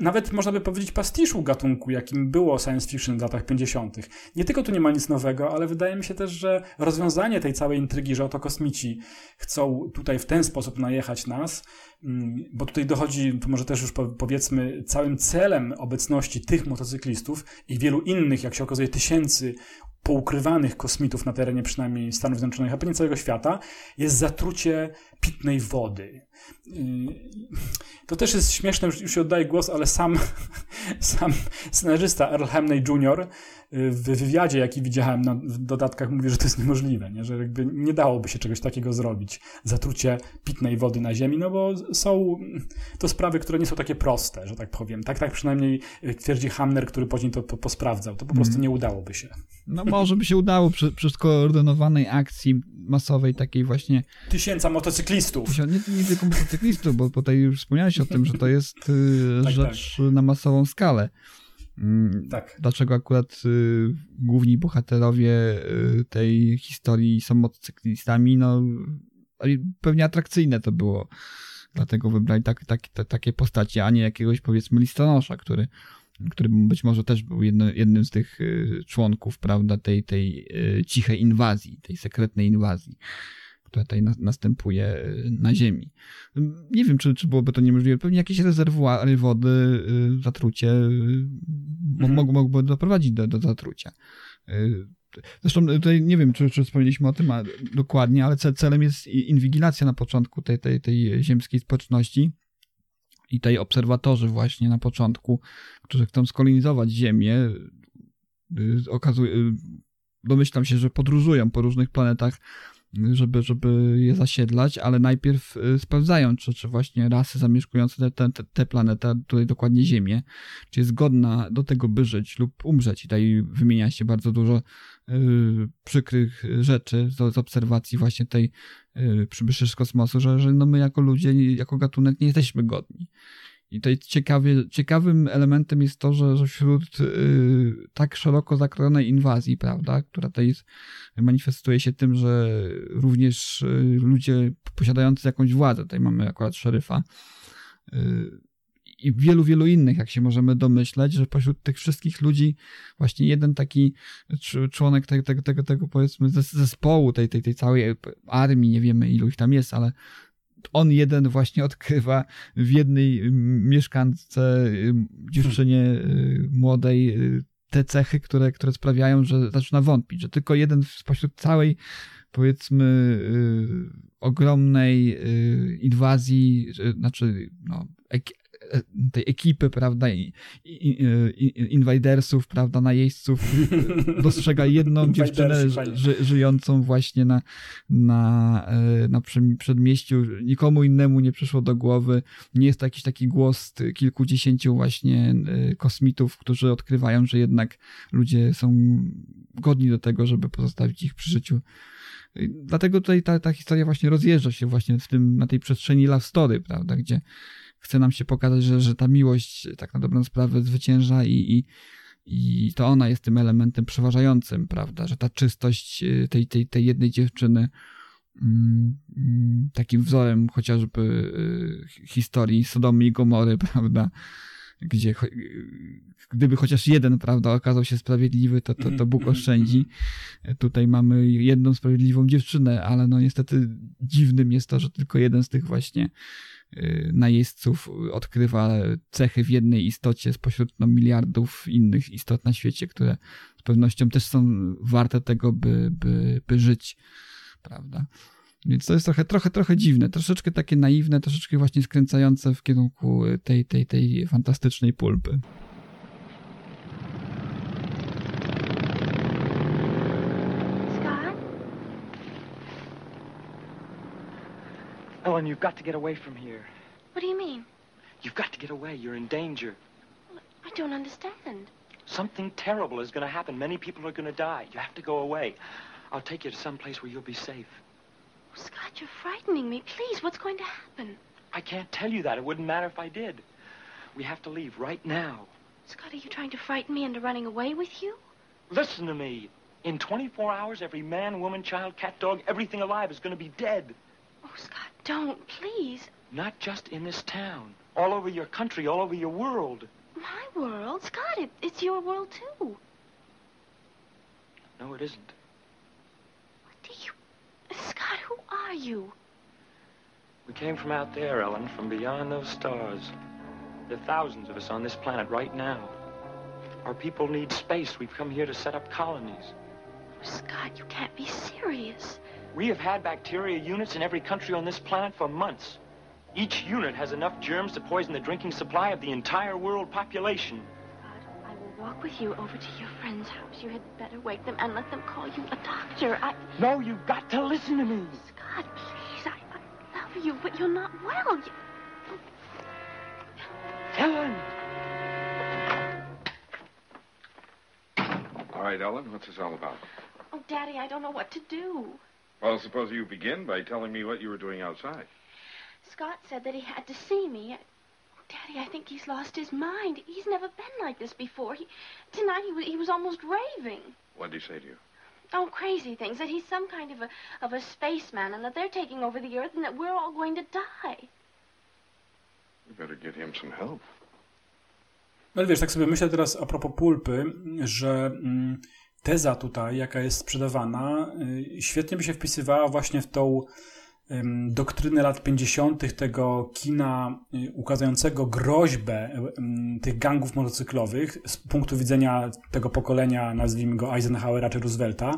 nawet można by powiedzieć pastiszu gatunku, jakim było science fiction w latach 50. Nie tylko tu nie ma nic nowego, ale wydaje mi się też, że rozwiązanie tej całej intrygi, że oto kosmici chcą tutaj w ten sposób najechać nas, mm, bo tutaj dochodzi, to może też już powiedzmy, całym celem obecności tych motocyklistów i wielu innych, jak się okazuje, tysięcy poukrywanych kosmitów na terenie przynajmniej Stanów Zjednoczonych, a pewnie całego świata, jest zatrucie pitnej wody. To też jest śmieszne, już się oddaję głos, ale sam, sam scenarzysta Earl Hamney Jr. w wywiadzie, jaki widziałem na, w dodatkach, mówi, że to jest niemożliwe, nie? że jakby nie dałoby się czegoś takiego zrobić. Zatrucie pitnej wody na ziemi, no bo są to sprawy, które nie są takie proste, że tak powiem. Tak, tak przynajmniej twierdzi Hamner, który później to, posprawdzał. To po prostu mm. nie udałoby się. No może by się udało przy, przy skoordynowanej akcji masowej, takiej właśnie... Tysięca motocyklistów. Nie, nie tylko motocyklistów, bo tutaj już wspomniałeś o tym, że to jest y, tak, rzecz tak. na masową skalę. Mm, tak. Dlaczego akurat y, główni bohaterowie y, tej historii są motocyklistami? No, pewnie atrakcyjne to było. Dlatego wybrali tak, tak, takie postacie, a nie jakiegoś powiedzmy listonosza, który który być może też był jedno, jednym z tych członków, prawda, tej, tej cichej inwazji, tej sekretnej inwazji która tutaj na, następuje na Ziemi. Nie wiem, czy, czy byłoby to niemożliwe. Pewnie jakieś rezerwuary wody, zatrucie mhm. mogłoby doprowadzić do, do zatrucia. Zresztą tutaj nie wiem, czy, czy wspomnieliśmy o tym dokładnie, ale celem jest inwigilacja na początku tej, tej, tej ziemskiej społeczności i tej obserwatorzy właśnie na początku, którzy chcą skolonizować Ziemię, y, okazuje, y, domyślam się, że podróżują po różnych planetach żeby, żeby je zasiedlać, ale najpierw y, sprawdzają, czy, czy właśnie rasy zamieszkujące tę te, te planetę, tutaj dokładnie Ziemię, czy jest godna do tego, by żyć lub umrzeć. I tutaj wymienia się bardzo dużo y, przykrych rzeczy z, z, obserwacji właśnie tej y, przybyszy z kosmosu, że, że no my jako ludzie, jako gatunek nie jesteśmy godni. I tutaj ciekawie, ciekawym elementem jest to, że, że wśród y, tak szeroko zakrojonej inwazji, prawda, która tutaj jest, manifestuje się tym, że również y, ludzie posiadający jakąś władzę, tutaj mamy akurat szeryfa, y, i wielu, wielu innych, jak się możemy domyśleć, że pośród tych wszystkich ludzi właśnie jeden taki członek tego, tego, tego, tego powiedzmy zespołu, tej, tej, tej całej armii, nie wiemy ilu ich tam jest, ale on jeden właśnie odkrywa w jednej mieszkance, dziewczynie y, młodej, y, te cechy, które, które sprawiają, że zaczyna wątpić, że tylko jeden spośród całej, powiedzmy, ogromnej inwazji, znaczy, no, tej ekipy, prawda, inwajdersów, prawda, najeźdźców, dostrzega jedną dziewczynę ży, żyjącą właśnie na, na, e, na przedmieściu. Nikomu innemu nie przyszło do głowy. Nie jest to jakiś taki głos kilkudziesięciu właśnie e, kosmitów, którzy odkrywają, że jednak ludzie są godni do tego, żeby pozostawić ich przy życiu. Dlatego tutaj ta, ta historia właśnie rozjeżdża się właśnie w tym, na tej przestrzeni love story, prawda, gdzie chce nam się pokazać, że, że ta miłość tak na dobrą sprawę zwycięża i, i, i to ona jest tym elementem przeważającym, prawda, że ta czystość y, tej, tej, tej jednej dziewczyny mm, takim wzorem chociażby y, historii Sodomy i Gomory, prawda, gdzie gdyby chociaż jeden, prawda, okazał się sprawiedliwy, to, to, to Bóg oszczędzi. Tutaj mamy jedną sprawiedliwą dziewczynę, ale no niestety dziwnym jest to, że tylko jeden z tych właśnie Y, najeźdźców odkrywa cechy w jednej istocie spośród no, miliardów innych istot na świecie, które z pewnością też są warte tego, by, by, by żyć, prawda? Więc to jest trochę, trochę, trochę dziwne, troszeczkę takie naiwne, troszeczkę właśnie skręcające w kierunku tej, tej, tej fantastycznej pulpy. Ellen, you've got to get away from here. What do you mean? You've got to get away. You're in danger. I don't understand. Something terrible is going to happen. Many people are going to die. You have to go away. I'll take you to some place where you'll be safe. Oh, Scott, you're frightening me. Please, what's going to happen? I can't tell you that. It wouldn't matter if I did. We have to leave right now. Scott, are you trying to frighten me into running away with you? Listen to me. In 24 hours, every man, woman, child, cat, dog, everything alive is going to be dead. Scott, don't, please. Not just in this town. All over your country, all over your world. My world? Scott, it, it's your world, too. No, it isn't. What do you... Scott, who are you? We came from out there, Ellen, from beyond those stars. There are thousands of us on this planet right now. Our people need space. We've come here to set up colonies. Oh, Scott, you can't be serious. We have had bacteria units in every country on this planet for months. Each unit has enough germs to poison the drinking supply of the entire world population. God, I will walk with you over to your friend's house. You had better wake them and let them call you a doctor. I... No, you've got to listen to me. Scott, please, I, I love you, but you're not well. You... Ellen! All right, Ellen, what's this all about? Oh, Daddy, I don't know what to do. Well, suppose you begin by telling me what you were doing outside. Scott said that he had to see me. Daddy, I think he's lost his mind. He's never been like this before. He, tonight he was, he was almost raving. What did he say to you? Oh, crazy things. That he's some kind of a of a spaceman and that they're taking over the Earth and that we're all going to die. You better get him some help. Ale wiesz, tak sobie myślę teraz a propos pulpy, że mm, teza tutaj, jaka jest sprzedawana, y, świetnie by się wpisywała właśnie w tą doktrynę lat 50. tego kina y, ukazującego groźbę tych gangów motocyklowych z punktu widzenia tego pokolenia, nazwijmy go Eisenhowera czy Roosevelta,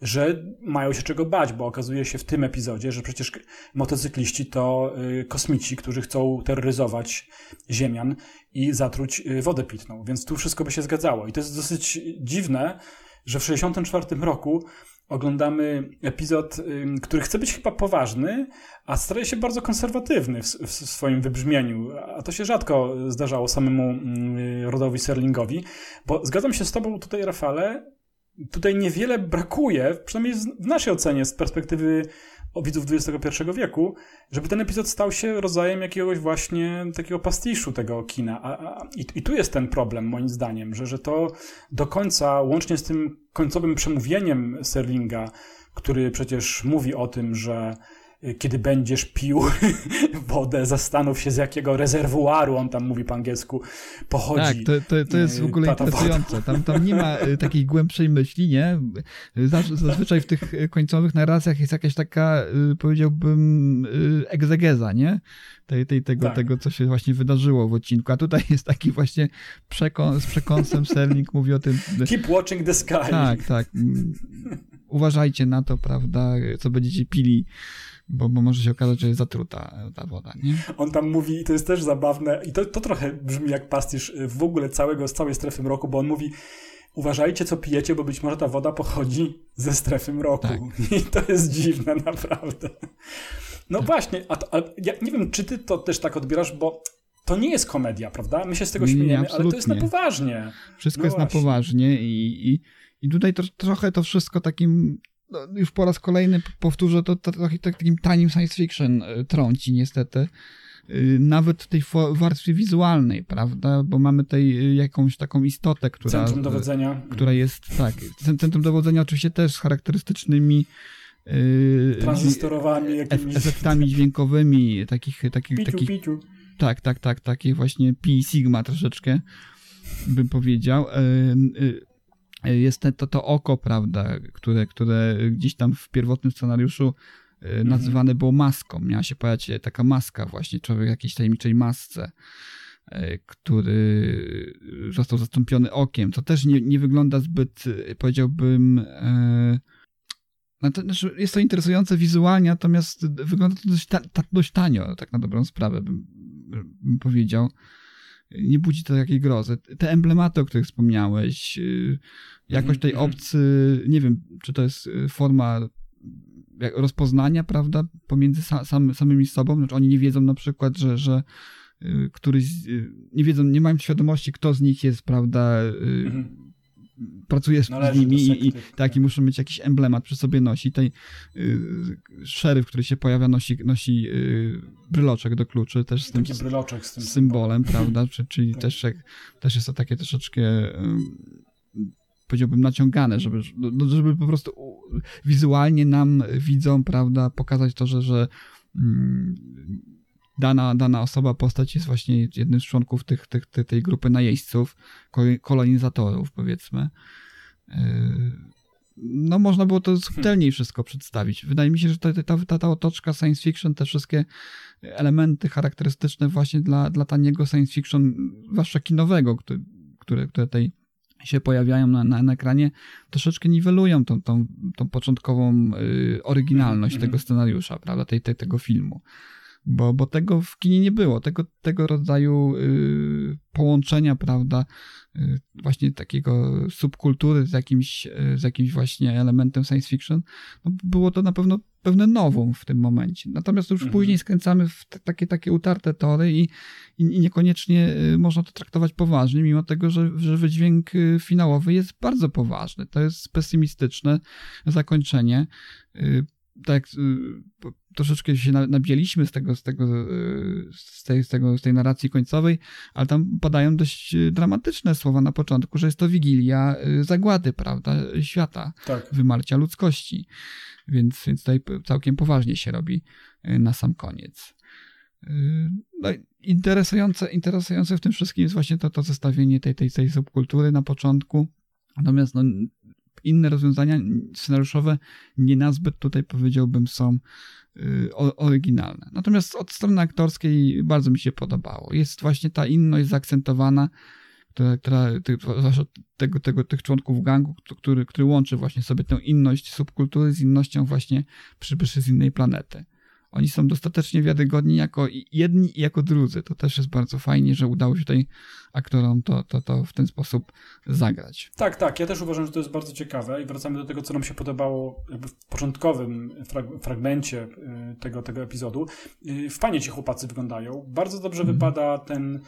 że mają się czego bać, bo okazuje się w tym epizodzie, że przecież motocykliści to y, kosmici, którzy chcą terroryzować ziemian i zatruć wodę pitną. Więc tu wszystko by się zgadzało. I to jest dosyć dziwne, że w 1964 roku oglądamy epizod, który chce być chyba poważny, a staje się bardzo konserwatywny w, w, swoim wybrzmieniu. A to się rzadko zdarzało samemu Rodowi Serlingowi, bo zgadzam się z Tobą tutaj, Rafale. Tutaj niewiele brakuje, przynajmniej w naszej ocenie, z perspektywy widzów XXI wieku, żeby ten epizod stał się rodzajem jakiegoś właśnie takiego pastiszu tego kina. A, a, i, I tu jest ten problem, moim zdaniem, że, że to do końca, łącznie z tym końcowym przemówieniem Serlinga, który przecież mówi o tym, że kiedy będziesz pił wodę, zastanów się z jakiego rezerwuaru, on tam mówi po angielsku, pochodzi. Tak, to, to, to jest w ogóle interesujące. Tam, tam nie ma y, takiej głębszej myśli, nie? Zazwyczaj w tych końcowych narracjach jest jakaś taka, y, powiedziałbym, y, egzegeza, nie? Tej, tej, tego, tak. tego, co się właśnie wydarzyło w odcinku. A tutaj jest taki właśnie z przekąsem Serling mówi o tym. Keep watching the sky. Tak, tak. Uważajcie na to, prawda, co będziecie pili bo, bo może się okazać, że jest zatruta ta woda, nie? On tam mówi, i to jest też zabawne, i to, to trochę brzmi jak pastisz w ogóle całego, z całej strefy mroku, bo on mówi, uważajcie co pijecie, bo być może ta woda pochodzi ze strefy mroku. Tak. I to jest dziwne, naprawdę. No tak. właśnie, a, to, a ja nie wiem, czy ty to też tak odbierasz, bo to nie jest komedia, prawda? My się z tego śmiejemy, ale to jest na poważnie. Wszystko no jest właśnie. na poważnie i, i, i tutaj to, trochę to wszystko takim no, już po raz kolejny powtórzę, to, to, to, to takim tanim science fiction e, trąci niestety. E, nawet w tej warstwie wizualnej, prawda? Bo mamy tutaj e, jakąś taką istotę, która. Centrum dowodzenia. Która jest, tak. Centrum dowodzenia oczywiście też z charakterystycznymi. Tranzystorowami, jakimiś... efektami dźwiękowymi, takich, takich, piciu, takich piciu. tak, tak, tak, takich właśnie pi sigma troszeczkę, bym powiedział jest to, to oko, prawda, które, które gdzieś tam w pierwotnym scenariuszu e, mhm. nazywane było maską. Miała się pojawiać taka maska właśnie, człowiek w jakiejś tajemniczej masce, e, który został zastąpiony okiem, co też nie, nie wygląda zbyt, e, powiedziałbym, no to, znaczy jest to interesujące wizualnie, natomiast wygląda to dość, ta, dość tanio, tak na dobrą sprawę bym, bym powiedział nie budzi to takiej grozy. Te emblematy, o których wspomniałeś, y, jakoś tej mhm. obcy, nie wiem, czy to jest y, forma rozpoznania, prawda, pomiędzy sam, samymi sobą, znaczy oni nie wiedzą na przykład, że, że y, któryś, nie wiedzą, nie mają świadomości, kto z nich jest, prawda, mhm pracuje z, z nimi i, i tak, i muszą mieć jakiś emblemat przy sobie nosi. Tej y, szeryf, który się pojawia, nosi, nosi y, bryloczek do kluczy, też z tym, Taki bryloczek z tym symbolem, prawda? Czy, czyli tak. też, jak, też jest to takie troszeczkę y, powiedziałbym naciągane, żeby, no, no, żeby po prostu wizualnie nam widzą, prawda, pokazać to, że, że mm, dana, dana osoba, postać jest właśnie jednym z członków tych, tych, tej, tej grupy najeźdźców, kolonizatorów, powiedzmy. Yy, no, można było to subtelniej wszystko przedstawić. Wydaje mi się, że ta, ta, ta, ta otoczka science fiction, te wszystkie elementy charakterystyczne właśnie dla, dla taniego science fiction, zwłaszcza kinowego, które, które, które tutaj się pojawiają na, na, na ekranie, troszeczkę niwelują tą, tą, tą początkową y, oryginalność mm -hmm. tego scenariusza, prawda, tej, tej, tego filmu bo, bo tego w kinie nie było, tego, tego rodzaju y, połączenia, prawda, y, właśnie takiego subkultury z jakimś, y, z jakimś właśnie elementem science fiction, no, było to na pewno pewne nową w tym momencie. Natomiast już mhm. później skręcamy w takie, takie utarte tory i, i, niekoniecznie można to traktować poważnie, mimo tego, że, że wydźwięk finałowy jest bardzo poważny. To jest pesymistyczne zakończenie tak troszeczkę się nabieliśmy z tego, z tego, y, z tej, z tego, z tej narracji końcowej, ale tam padają dość y, dramatyczne słowa na początku, że jest to wigilia zagłady, prawda, świata, tak. wymarcia ludzkości. Więc, więc tutaj całkiem poważnie się robi na sam koniec. no, interesujące, interesujące w tym wszystkim jest właśnie to, to zestawienie tej, tej, tej subkultury na początku. Natomiast no, inne rozwiązania scenariuszowe nie nazbyt tutaj powiedziałbym są y, oryginalne. Natomiast od strony aktorskiej bardzo mi się podobało. Jest właśnie ta inność zaakcentowana, która, która tego, tego, tych członków gangu, który, który łączy właśnie sobie tę inność subkultury z innością właśnie przybyszy z innej planety oni są dostatecznie wiarygodni jako jedni i jako drudzy. To też jest bardzo fajnie, że udało się tutaj aktorom to, to, to w ten sposób zagrać. Tak, tak. Ja też uważam, że to jest bardzo ciekawe i wracamy do tego, co nam się podobało w początkowym frag fragmencie y, tego, tego epizodu. Y, fajnie ci chłopacy wyglądają. Bardzo dobrze mm. wypada ten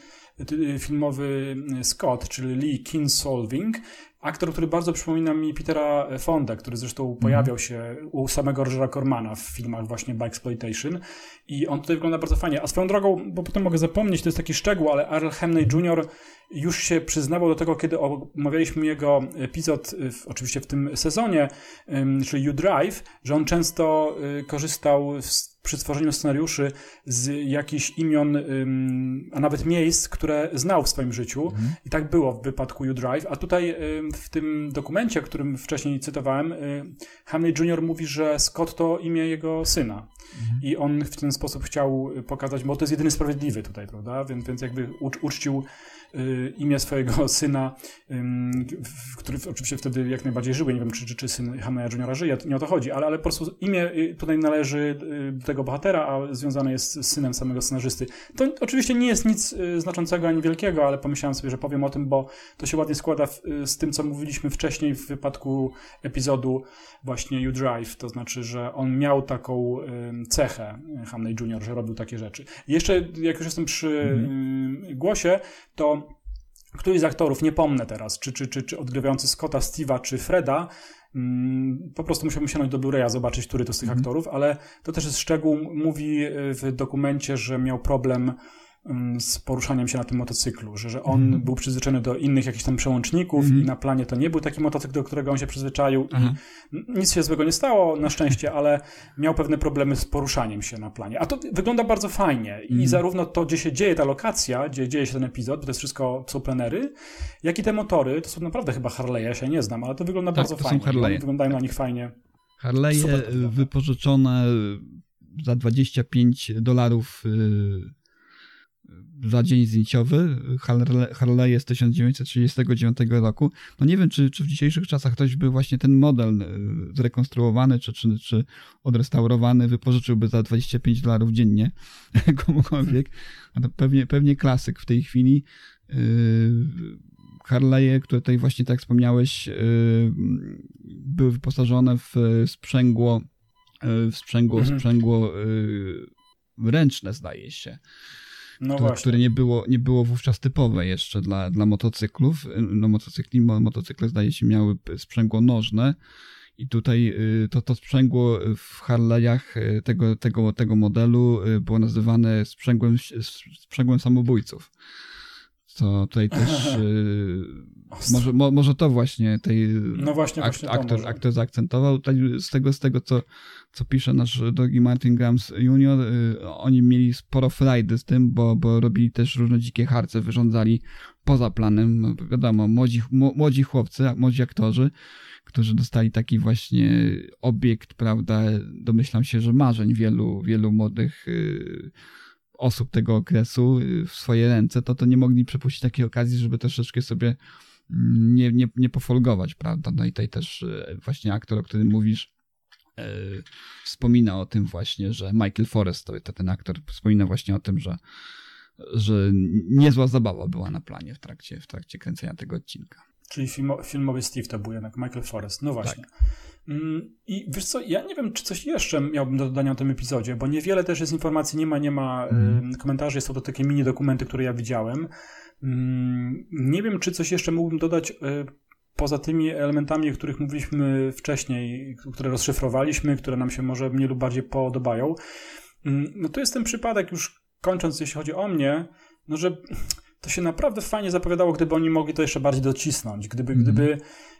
y, filmowy Scott, czyli Lee Kinsolving, aktor, który bardzo przypomina mi Petera Fonda, który zresztą mm. pojawiał się u samego Rogera Cormana w filmach właśnie by Exploitation i on tutaj wygląda bardzo fajnie. A swoją drogą, bo potem mogę zapomnieć, to jest taki szczegół, ale Earl Hemney Jr. już się przyznawał do tego, kiedy omawialiśmy jego epizod, w, oczywiście w tym sezonie, czyli You Drive, że on często y, korzystał z przy tworzeniu scenariuszy z jakichś imion, a nawet miejsc, które znał w swoim życiu. Mhm. I tak było w wypadku You Drive. A tutaj w tym dokumencie, którym wcześniej cytowałem, y, Hamley Jr. mówi, że Scott to imię jego syna. Mhm. I on w ten sposób chciał pokazać, bo to jest jedyny sprawiedliwy tutaj, prawda? Więc, więc jakby uczcił Y, imię swojego syna, który oczywiście wtedy jak najbardziej żył. Nie wiem, czy, czy, czy syn Hamleya Juniora żyje, nie o to chodzi, ale, ale po prostu imię y, tutaj należy y, do tego bohatera, a związane jest z synem samego scenarzysty. To oczywiście nie jest nic znaczącego ani wielkiego, ale pomyślałem sobie, że powiem o tym, bo to się ładnie składa w, z tym, co mówiliśmy wcześniej w wypadku epizodu właśnie You Drive, to znaczy, że on miał taką cechę Hamley Junior, że robił takie rzeczy. Jeszcze, jak już jestem przy mm. głosie, to któryś z aktorów, nie pomnę teraz, czy, czy, czy, czy odgrywający Scotta, Steve'a, czy Freda, mm, po prostu musiałbym sięgnąć do Blu-raya, zobaczyć, który to z tych mm. aktorów, ale to też jest szczegół, mówi w dokumencie, że miał problem z poruszaniem się na tym motocyklu, że, że on mm. był przyzwyczajony do innych jakichś tam przełączników mm. i na planie to nie był taki motocykl, do którego on się przyzwyczaił Aha. i nic się złego nie stało, na szczęście, ale miał pewne problemy z poruszaniem się na planie. A to wygląda bardzo fajnie i mm. zarówno to, gdzie się dzieje ta lokacja, gdzie dzieje się ten epizod, bo to jest wszystko są plenery, jak i te motory, to są naprawdę chyba Harley'e, ja się nie znam, ale to wygląda tak, bardzo to fajnie. Są Harley'e. Wyglądają na nich fajnie. Harley'e wypożyczone za 25 dolarów y, za dzień zdjęciowy Harley z 1939 roku. No nie wiem, czy, czy w dzisiejszych czasach ktoś by właśnie ten model e, zrekonstruowany, czy, czy, czy odrestaurowany wypożyczyłby za 25 dolarów dziennie komukolwiek. to pewnie, pewnie klasyk w tej chwili. E, Harley'e, które tutaj właśnie, tak wspomniałeś, e, były wyposażone w sprzęgło, w sprzęgło, mhm. sprzęgło ręczne, zdaje się no które, które, nie, było, nie było wówczas typowe jeszcze dla, dla motocyklów. No, motocykli, motocykle zdaje się miały sprzęgło nożne i tutaj y, to, to sprzęgło w Harley'ach y, tego, tego, tego modelu y, było nazywane sprzęgłem, sprzęgłem samobójców. Co tutaj też może, mo, może to właśnie tej no właśnie, ak, właśnie aktor, aktor zaakcentował. Z tego, z tego co, co pisze nasz drogi Martin Grams Jr., y, oni mieli sporo frajdy z tym, bo, bo robili też różne dzikie harce, wyrządzali poza planem. No, wiadomo, młodzi, młodzi chłopcy, młodzi aktorzy, którzy dostali taki właśnie obiekt, prawda, domyślam się, że marzeń wielu, wielu młodych y, osób tego okresu y, w swoje ręce, to to nie mogli przepuścić takiej okazji, żeby troszeczkę sobie nie, nie, nie pofolgować, prawda? No i tutaj też e, właśnie aktor, o którym mówisz, e, wspomina o tym właśnie, że Michael Forrest, to ten aktor, wspomina właśnie o tym, że, że niezła zabawa była na planie w trakcie, w trakcie kręcenia tego odcinka. Czyli filmo, filmowy Steve to był jednak Michael Forrest. No właśnie. Tak. Mm, I wiesz co, ja nie wiem, czy coś jeszcze miałbym do dodania o tym epizodzie, bo niewiele też jest informacji, nie ma, nie ma mm. komentarzy, są to takie mini dokumenty, które ja widziałem. Mm, nie wiem, czy coś jeszcze mógłbym dodać e, poza tymi elementami, o których mówiliśmy wcześniej, które rozszyfrowaliśmy, które nam się może mniej lub bardziej podobają. Mm, no to jest ten przypadek, już kończąc, jeśli chodzi o mnie, no że to się naprawdę fajnie zapowiadało, gdyby oni mogli to jeszcze bardziej docisnąć, gdyby, mm. gdyby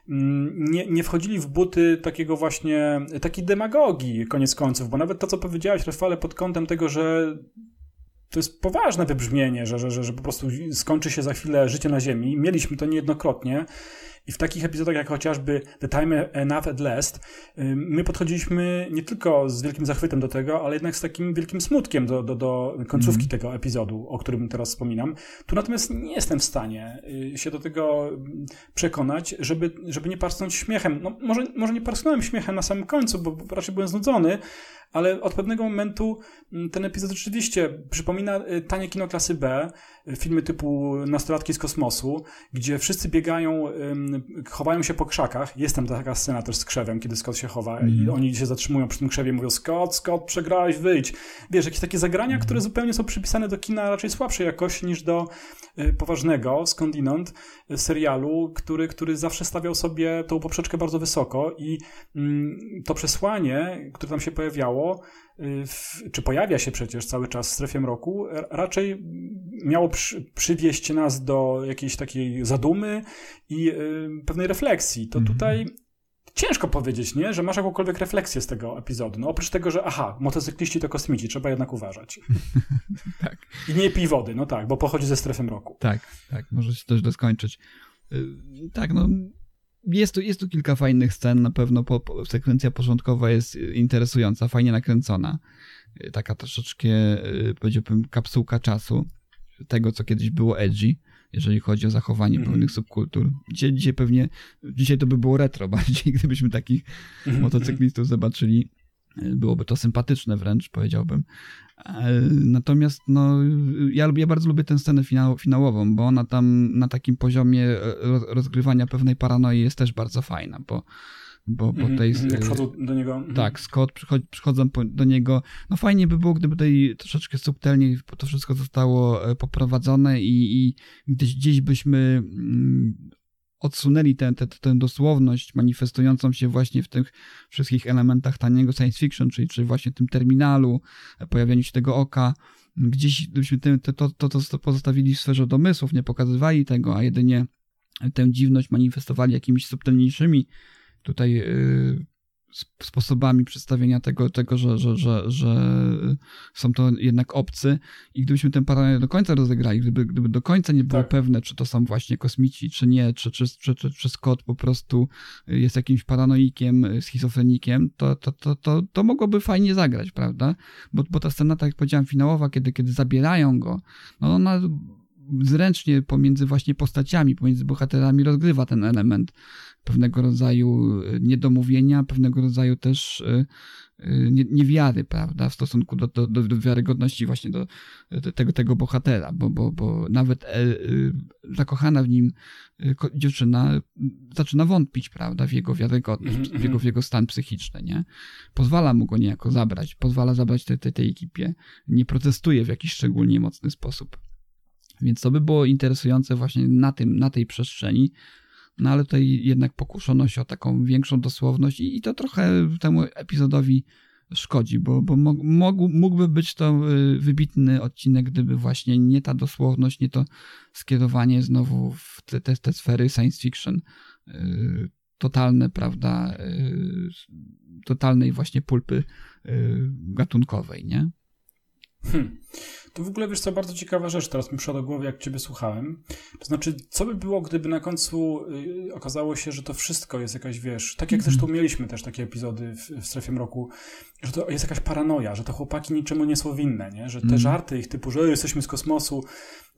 nie, nie wchodzili w buty takiego właśnie, takiej demagogii koniec końców, bo nawet to, co powiedziałeś, Rafale, pod kątem tego, że to jest poważne wybrzmienie, że, że, że, że po prostu skończy się za chwilę życie na Ziemi. Mieliśmy to niejednokrotnie i w takich epizodach jak chociażby The Time Enough at Last, my podchodziliśmy nie tylko z wielkim zachwytem do tego, ale jednak z takim wielkim smutkiem do, do, do końcówki mm. tego epizodu, o którym teraz wspominam. Tu natomiast nie jestem w stanie y, się do tego przekonać, żeby, żeby nie parsnąć śmiechem. No, może, może nie parsnąłem śmiechem na samym końcu, bo raczej byłem znudzony, ale od pewnego momentu ten epizod rzeczywiście przypomina y, tanie kino klasy B, filmy typu Nastolatki z kosmosu, gdzie wszyscy biegają, chowają się po krzakach. Jest tam taka scena też z krzewem, kiedy Scott się chowa mm. i mhm. oni się zatrzymują przy tym krzewie mówią Scott, Scott, przegrałeś, wyjdź. Wiesz, jakieś takie zagrania, które mhm. zupełnie są przypisane do kina raczej słabszej jakości niż do y, poważnego, skądinąd, serialu, który, który zawsze stawiał sobie tą poprzeczkę bardzo wysoko i mm, to przesłanie, które tam się pojawiało, czy pojawia się przecież cały czas w strefie mroku, raczej miało przy, przywieść nas do jakiejś takiej zadumy i y, pewnej refleksji. To mhm. tutaj ciężko powiedzieć, nie? że masz jakąkolwiek refleksję z tego epizodu. No oprócz tego, że aha, motocykliści to kosmici, trzeba jednak uważać. tak. I nie pij wody, no tak, bo pochodzi ze strefy mroku. Tak, tak, może się też doskończyć. Y, tak, no jest tu, jest tu kilka fajnych scen, na pewno po, po, sekwencja początkowa jest interesująca, fajnie nakręcona. Taka troszeczkę, y, powiedziałbym, kapsułka czasu tego, co kiedyś było edgy, jeżeli chodzi o zachowanie mm. pewnych subkultur. Dzisiaj, dzisiaj pewnie, dzisiaj to by było retro bardziej, gdybyśmy takich mm. motocyklistów zobaczyli. Byłoby to sympatyczne wręcz, powiedziałbym. Natomiast no, ja, ja bardzo lubię tę scenę finał, finałową, bo ona tam na takim poziomie e, rozgrywania pewnej paranoi jest też bardzo fajna, bo bo po mhm, tej... Jak mhm, przychodzą do niego. Mhm. Tak, Scott przychodzi, przychodzą do niego. No fajnie by było, gdyby tutaj troszeczkę subtelniej to wszystko zostało e, poprowadzone i, i gdzieś, gdzieś byśmy mm, odsunęli tę, tę, tę dosłowność manifestującą się właśnie w tych wszystkich elementach taniego science fiction, czyli, czyli właśnie tym terminalu, pojawianiu się tego oka, gdzieś byśmy to, to, to pozostawili w sferze domysłów, nie pokazywali tego, a jedynie tę dziwność manifestowali jakimiś subtelniejszymi tutaj yy, sposobami przedstawienia tego, tego że, że, że, że są to jednak obcy i gdybyśmy tę paranoję do końca rozegrali, gdyby, gdyby do końca nie było tak. pewne, czy to są właśnie kosmici, czy nie, czy, czy, czy, czy, czy Scott po prostu jest jakimś paranoikiem, schizofrenikiem, to, to, to, to, to mogłoby fajnie zagrać, prawda? Bo, bo ta scena, tak jak powiedziałem, finałowa, kiedy, kiedy zabierają go, no ona zręcznie pomiędzy właśnie postaciami, pomiędzy bohaterami rozgrywa ten element pewnego rodzaju e, niedomówienia, pewnego rodzaju też e, e, niewiary, prawda, w stosunku do, do, do wiarygodności właśnie do, do, tego, tego bohatera, bo, bo, bo nawet zakochana w nim dziewczyna zaczyna wątpić, prawda, w jego wiarygodność, -hmm. w, jego, w jego stan psychiczny, nie? Pozwala mu go niejako zabrać, pozwala zabrać tej, tej, tej ekipie, nie protestuje w jakiś szczególnie mocny sposób. Więc to by było interesujące właśnie na, tym, na tej przestrzeni, no ale tutaj jednak pokuszono się o taką większą dosłowność i, i to trochę temu epizodowi szkodzi, bo, bo mógł, mógłby być to y, wybitny odcinek, gdyby właśnie nie ta dosłowność, nie to skierowanie znowu w te, te, te sfery science fiction y, totalne, prawda, y, totalnej właśnie pulpy gatunkowej, nie? Hmm. To w ogóle, wiesz co, bardzo ciekawa rzecz teraz mi przyszła do głowy, jak ciebie słuchałem. To znaczy, co by było, gdyby na końcu y, okazało się, że to wszystko jest jakaś, wiesz, tak jak mm. zresztą mieliśmy też takie epizody w, w strefie mroku, że to jest jakaś paranoja, że te chłopaki niczemu nie są winne, nie? Że te mm. żarty ich typu, że jesteśmy z kosmosu,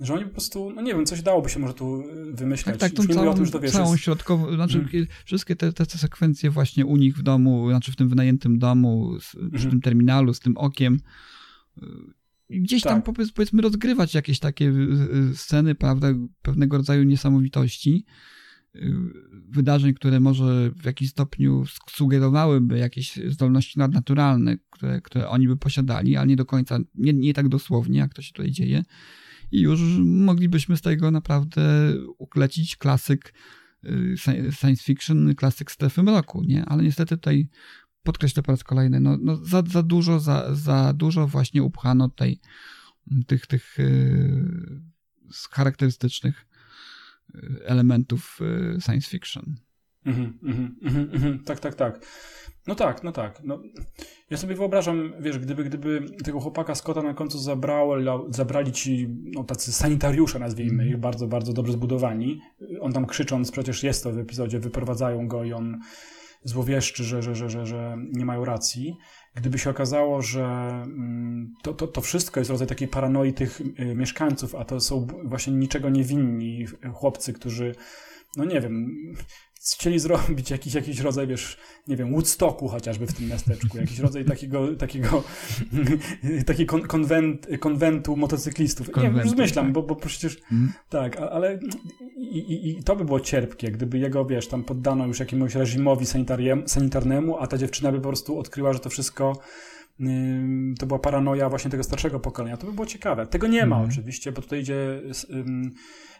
że oni po prostu, no nie wiem, coś dałoby się może tu y, wymyśleć. Tak, tak, tą całą, tym, to, wiesz, całą jest... środkową, znaczy mm. wszystkie te, te, te sekwencje właśnie u nich w domu, znaczy w tym wynajętym domu, z, przy mm. tym terminalu, z tym okiem, gdzieś tak. tam powiedzmy rozgrywać jakieś takie y, y, sceny, prawda, pewnego rodzaju niesamowitości, y, wydarzeń, które może w jakiś stopniu sugerowałyby jakieś zdolności nadnaturalne, które, które oni by posiadali, ale nie do końca, nie, nie tak dosłownie, jak to się tutaj dzieje. I już moglibyśmy z tego naprawdę uklecić klasyk science fiction, klasyk strefy mroku, nie? Ale niestety tutaj podkreślę po raz kolejny, no, no za, za dużo, za, za dużo właśnie upchano tej, tych, tych yy, charakterystycznych y, elementów yy, science fiction. Mhm, mhm, mhm. Tak, tak, tak. No tak, no tak. No, ja sobie wyobrażam, wiesz, gdyby, gdyby tego chłopaka Scotta na końcu zabrały, zabrali ci no, tacy sanitariusze, nazwijmy ich, bardzo, bardzo dobrze zbudowani. On tam krzycząc, przecież jest to w epizodzie, wyprowadzają go i on złowieszczy, że, że, że, że, że nie mają racji. Gdyby się okazało, że mm, to, to, to wszystko jest rodzaj takiej paranoi tych y, mieszkańców, a to są właśnie niczego niewinni chłopcy, którzy, no nie wiem, chcieli zrobić jakiś, jakiś rodzaj, wiesz, nie wiem, Woodstocku chociażby w tym miasteczku, jakiś rodzaj takiego, takiego takiej kon, konwent, konwentu motocyklistów. nie wiem, Konwentu, zmyślam, tak. bo, bo przecież Mhm. tak, ale i, i, i to by było cierpkie, gdyby jego, wiesz, tam poddano już jakiemuś reżimowi sanitarnemu, a ta dziewczyna by po prostu odkryła, że to wszystko to była paranoja właśnie tego starszego pokolenia. To by było ciekawe. Tego nie ma Mhm. oczywiście, bo tutaj idzie um,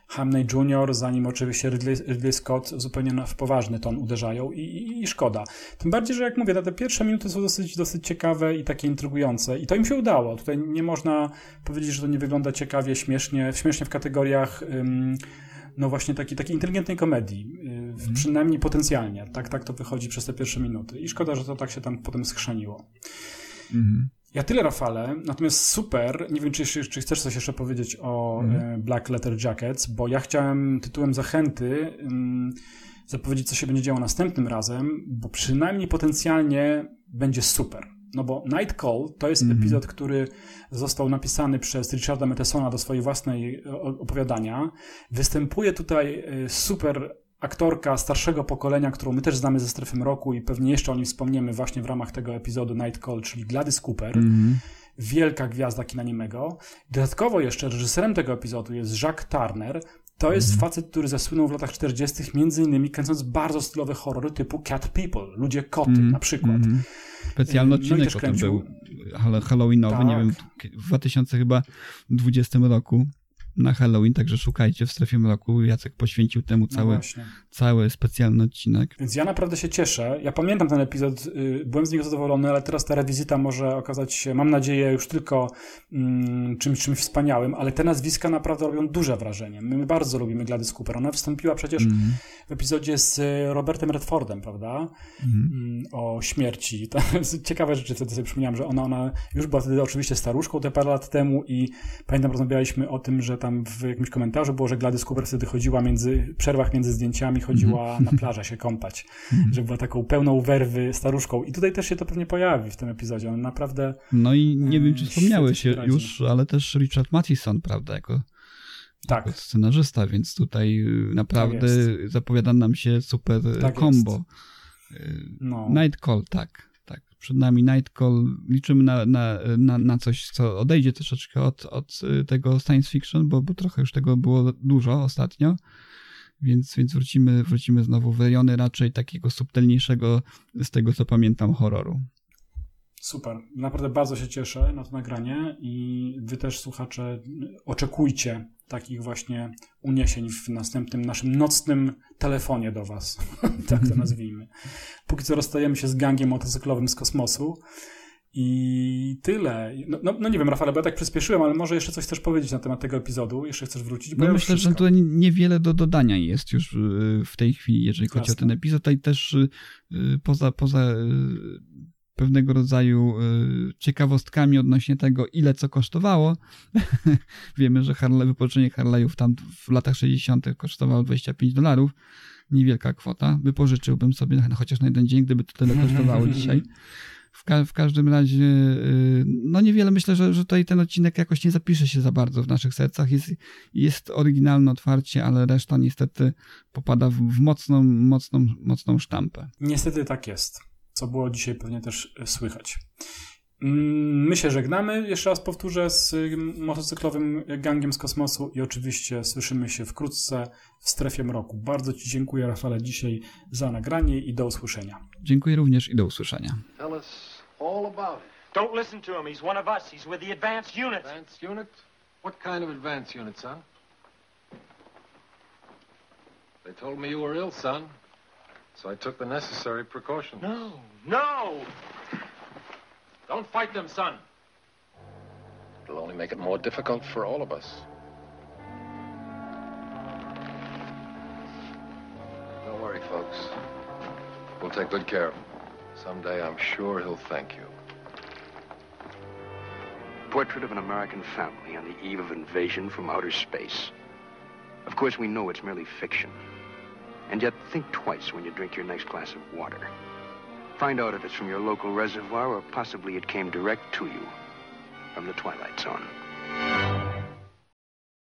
Hamney Jr., zanim oczywiście Ridley, Ridley Scott zupełnie w poważny ton uderzają i, i, i szkoda. Tym bardziej, że jak mówię, te pierwsze minuty są dosyć, dosyć ciekawe i takie intrygujące i to im się udało. Tutaj nie można powiedzieć, że to nie wygląda ciekawie, śmiesznie, śmiesznie w kategoriach ym, no właśnie takiej, takiej inteligentnej komedii, w- przynajmniej potencjalnie. Tak, tak to wychodzi przez te pierwsze minuty. I szkoda, że to tak się tam potem skrzeniło. Mhm. Ja tyle, Rafale, natomiast super, nie wiem, czy, czy chcesz coś jeszcze powiedzieć o e, Black Letter Jackets, bo ja chciałem tytułem zachęty ym, zapowiedzieć, co się będzie działo następnym razem, bo przynajmniej potencjalnie będzie super. No bo Night Call to jest Mhm. epizod, który został napisany przez Richarda Mathesona do swojej własnej e, opowiadania. Występuje tutaj e, super aktorka starszego pokolenia, którą my też znamy ze strefy mroku i pewnie jeszcze o niej wspomniemy właśnie w ramach tego epizodu Night Call, czyli Gladys Cooper Mhm. wielka gwiazda kina niemego. Dodatkowo jeszcze reżyserem tego epizodu jest Jacques Turner. To jest facet, który zasłynął w latach 40. między innymi kręcąc bardzo stylowe horrory typu Cat People, Ludzie Koty Mhm. na przykład. Mhm. Specjalny No odcinek też o tym był hall- halloweenowy, nie Tak. wiem, w 2020 roku na Halloween, także szukajcie w strefie mroku. Jacek poświęcił temu No cały, właśnie. cały specjalny odcinek. Więc ja naprawdę się cieszę. Ja pamiętam ten epizod, y, byłem z niego zadowolony, ale teraz ta rewizyta może okazać się, mam nadzieję, już tylko mm, czymś, czymś wspaniałym, ale te nazwiska naprawdę robią duże wrażenie. My bardzo lubimy Gladys Cooper. Ona wystąpiła przecież Mhm. w epizodzie z y, Robertem Redfordem, prawda? Mhm. Mm, o śmierci. To ciekawe rzeczy, wtedy sobie przypomniałem, że ona, ona już była wtedy oczywiście staruszką te parę lat temu i pamiętam, rozmawialiśmy o tym, że tam w jakimś komentarzu było, że Gladys Cooper wtedy chodziła między, w przerwach między zdjęciami, chodziła na plażę się kąpać, że była taką pełną werwy staruszką i tutaj też się to pewnie pojawi w tym epizodzie. On naprawdę No i nie wiem, czy Mm, wspomniałeś radzi. już, ale też Richard Matheson, prawda, jako, tak, jako scenarzysta, więc tutaj y, naprawdę Tak zapowiada nam się super Tak combo. Y, no. Night Call, tak. Przed nami Night Call. Liczymy na, na, na, na coś, co odejdzie troszeczkę od, od y, tego science fiction, bo, bo trochę już tego było dużo ostatnio. Więc, więc wrócimy, wrócimy znowu w rejony raczej takiego subtelniejszego, z tego co pamiętam, horroru. Super. Naprawdę bardzo się cieszę na to nagranie i wy też, słuchacze, oczekujcie takich właśnie uniesień w następnym naszym nocnym telefonie do was. tak to nazwijmy. Póki co rozstajemy się z gangiem motocyklowym z kosmosu. I tyle. No, no, no nie wiem, Rafale, bo ja tak przyspieszyłem, ale może jeszcze coś chcesz powiedzieć na temat tego epizodu? Jeszcze chcesz wrócić? Bo No ja myślę, że wszystko. tutaj niewiele do dodania jest już y, w tej chwili, jeżeli chodzi o ten epizod. Tutaj też y, y, poza, poza pewnego rodzaju y, ciekawostkami odnośnie tego, ile co kosztowało. Wiemy, że Harley, wypożyczenie Harley'ów tam w latach 60. kosztowało 25 dolarów. Niewielka kwota. Wypożyczyłbym sobie na- chociaż na jeden dzień, gdyby to tyle kosztowało dzisiaj. W, ka- w każdym razie, y, no niewiele myślę, że, że tutaj ten odcinek jakoś nie zapisze się za bardzo w naszych sercach. Jest, jest oryginalne otwarcie, ale reszta niestety popada w, w mocną, mocną, mocną sztampę. Niestety tak jest, co było dzisiaj pewnie też e, słychać. Mm, My się żegnamy, jeszcze raz powtórzę, z y, motocyklowym gangiem z kosmosu i oczywiście słyszymy się wkrótce w strefie mroku. Bardzo Ci dziękuję, Rafale, dzisiaj za nagranie i do usłyszenia. Dziękuję również i do usłyszenia. Tell us all about it. Don't listen to him. He's one of us. He's with the advanced unit. Advanced unit? What kind of advanced unit, son? They told me you were ill, son. So I took the necessary precautions. No, no. Don't fight them, son. It'll only make it more difficult for all of us. Don't worry, worry, folks. We'll take good care of him. Someday I'm sure he'll thank you. Portrait of an American family on the eve of invasion from outer space. Of course, we know it's merely fiction. And yet, think twice when you drink your next glass of water. Find out if it's from your local reservoir or possibly it came direct to you from the Twilight Zone.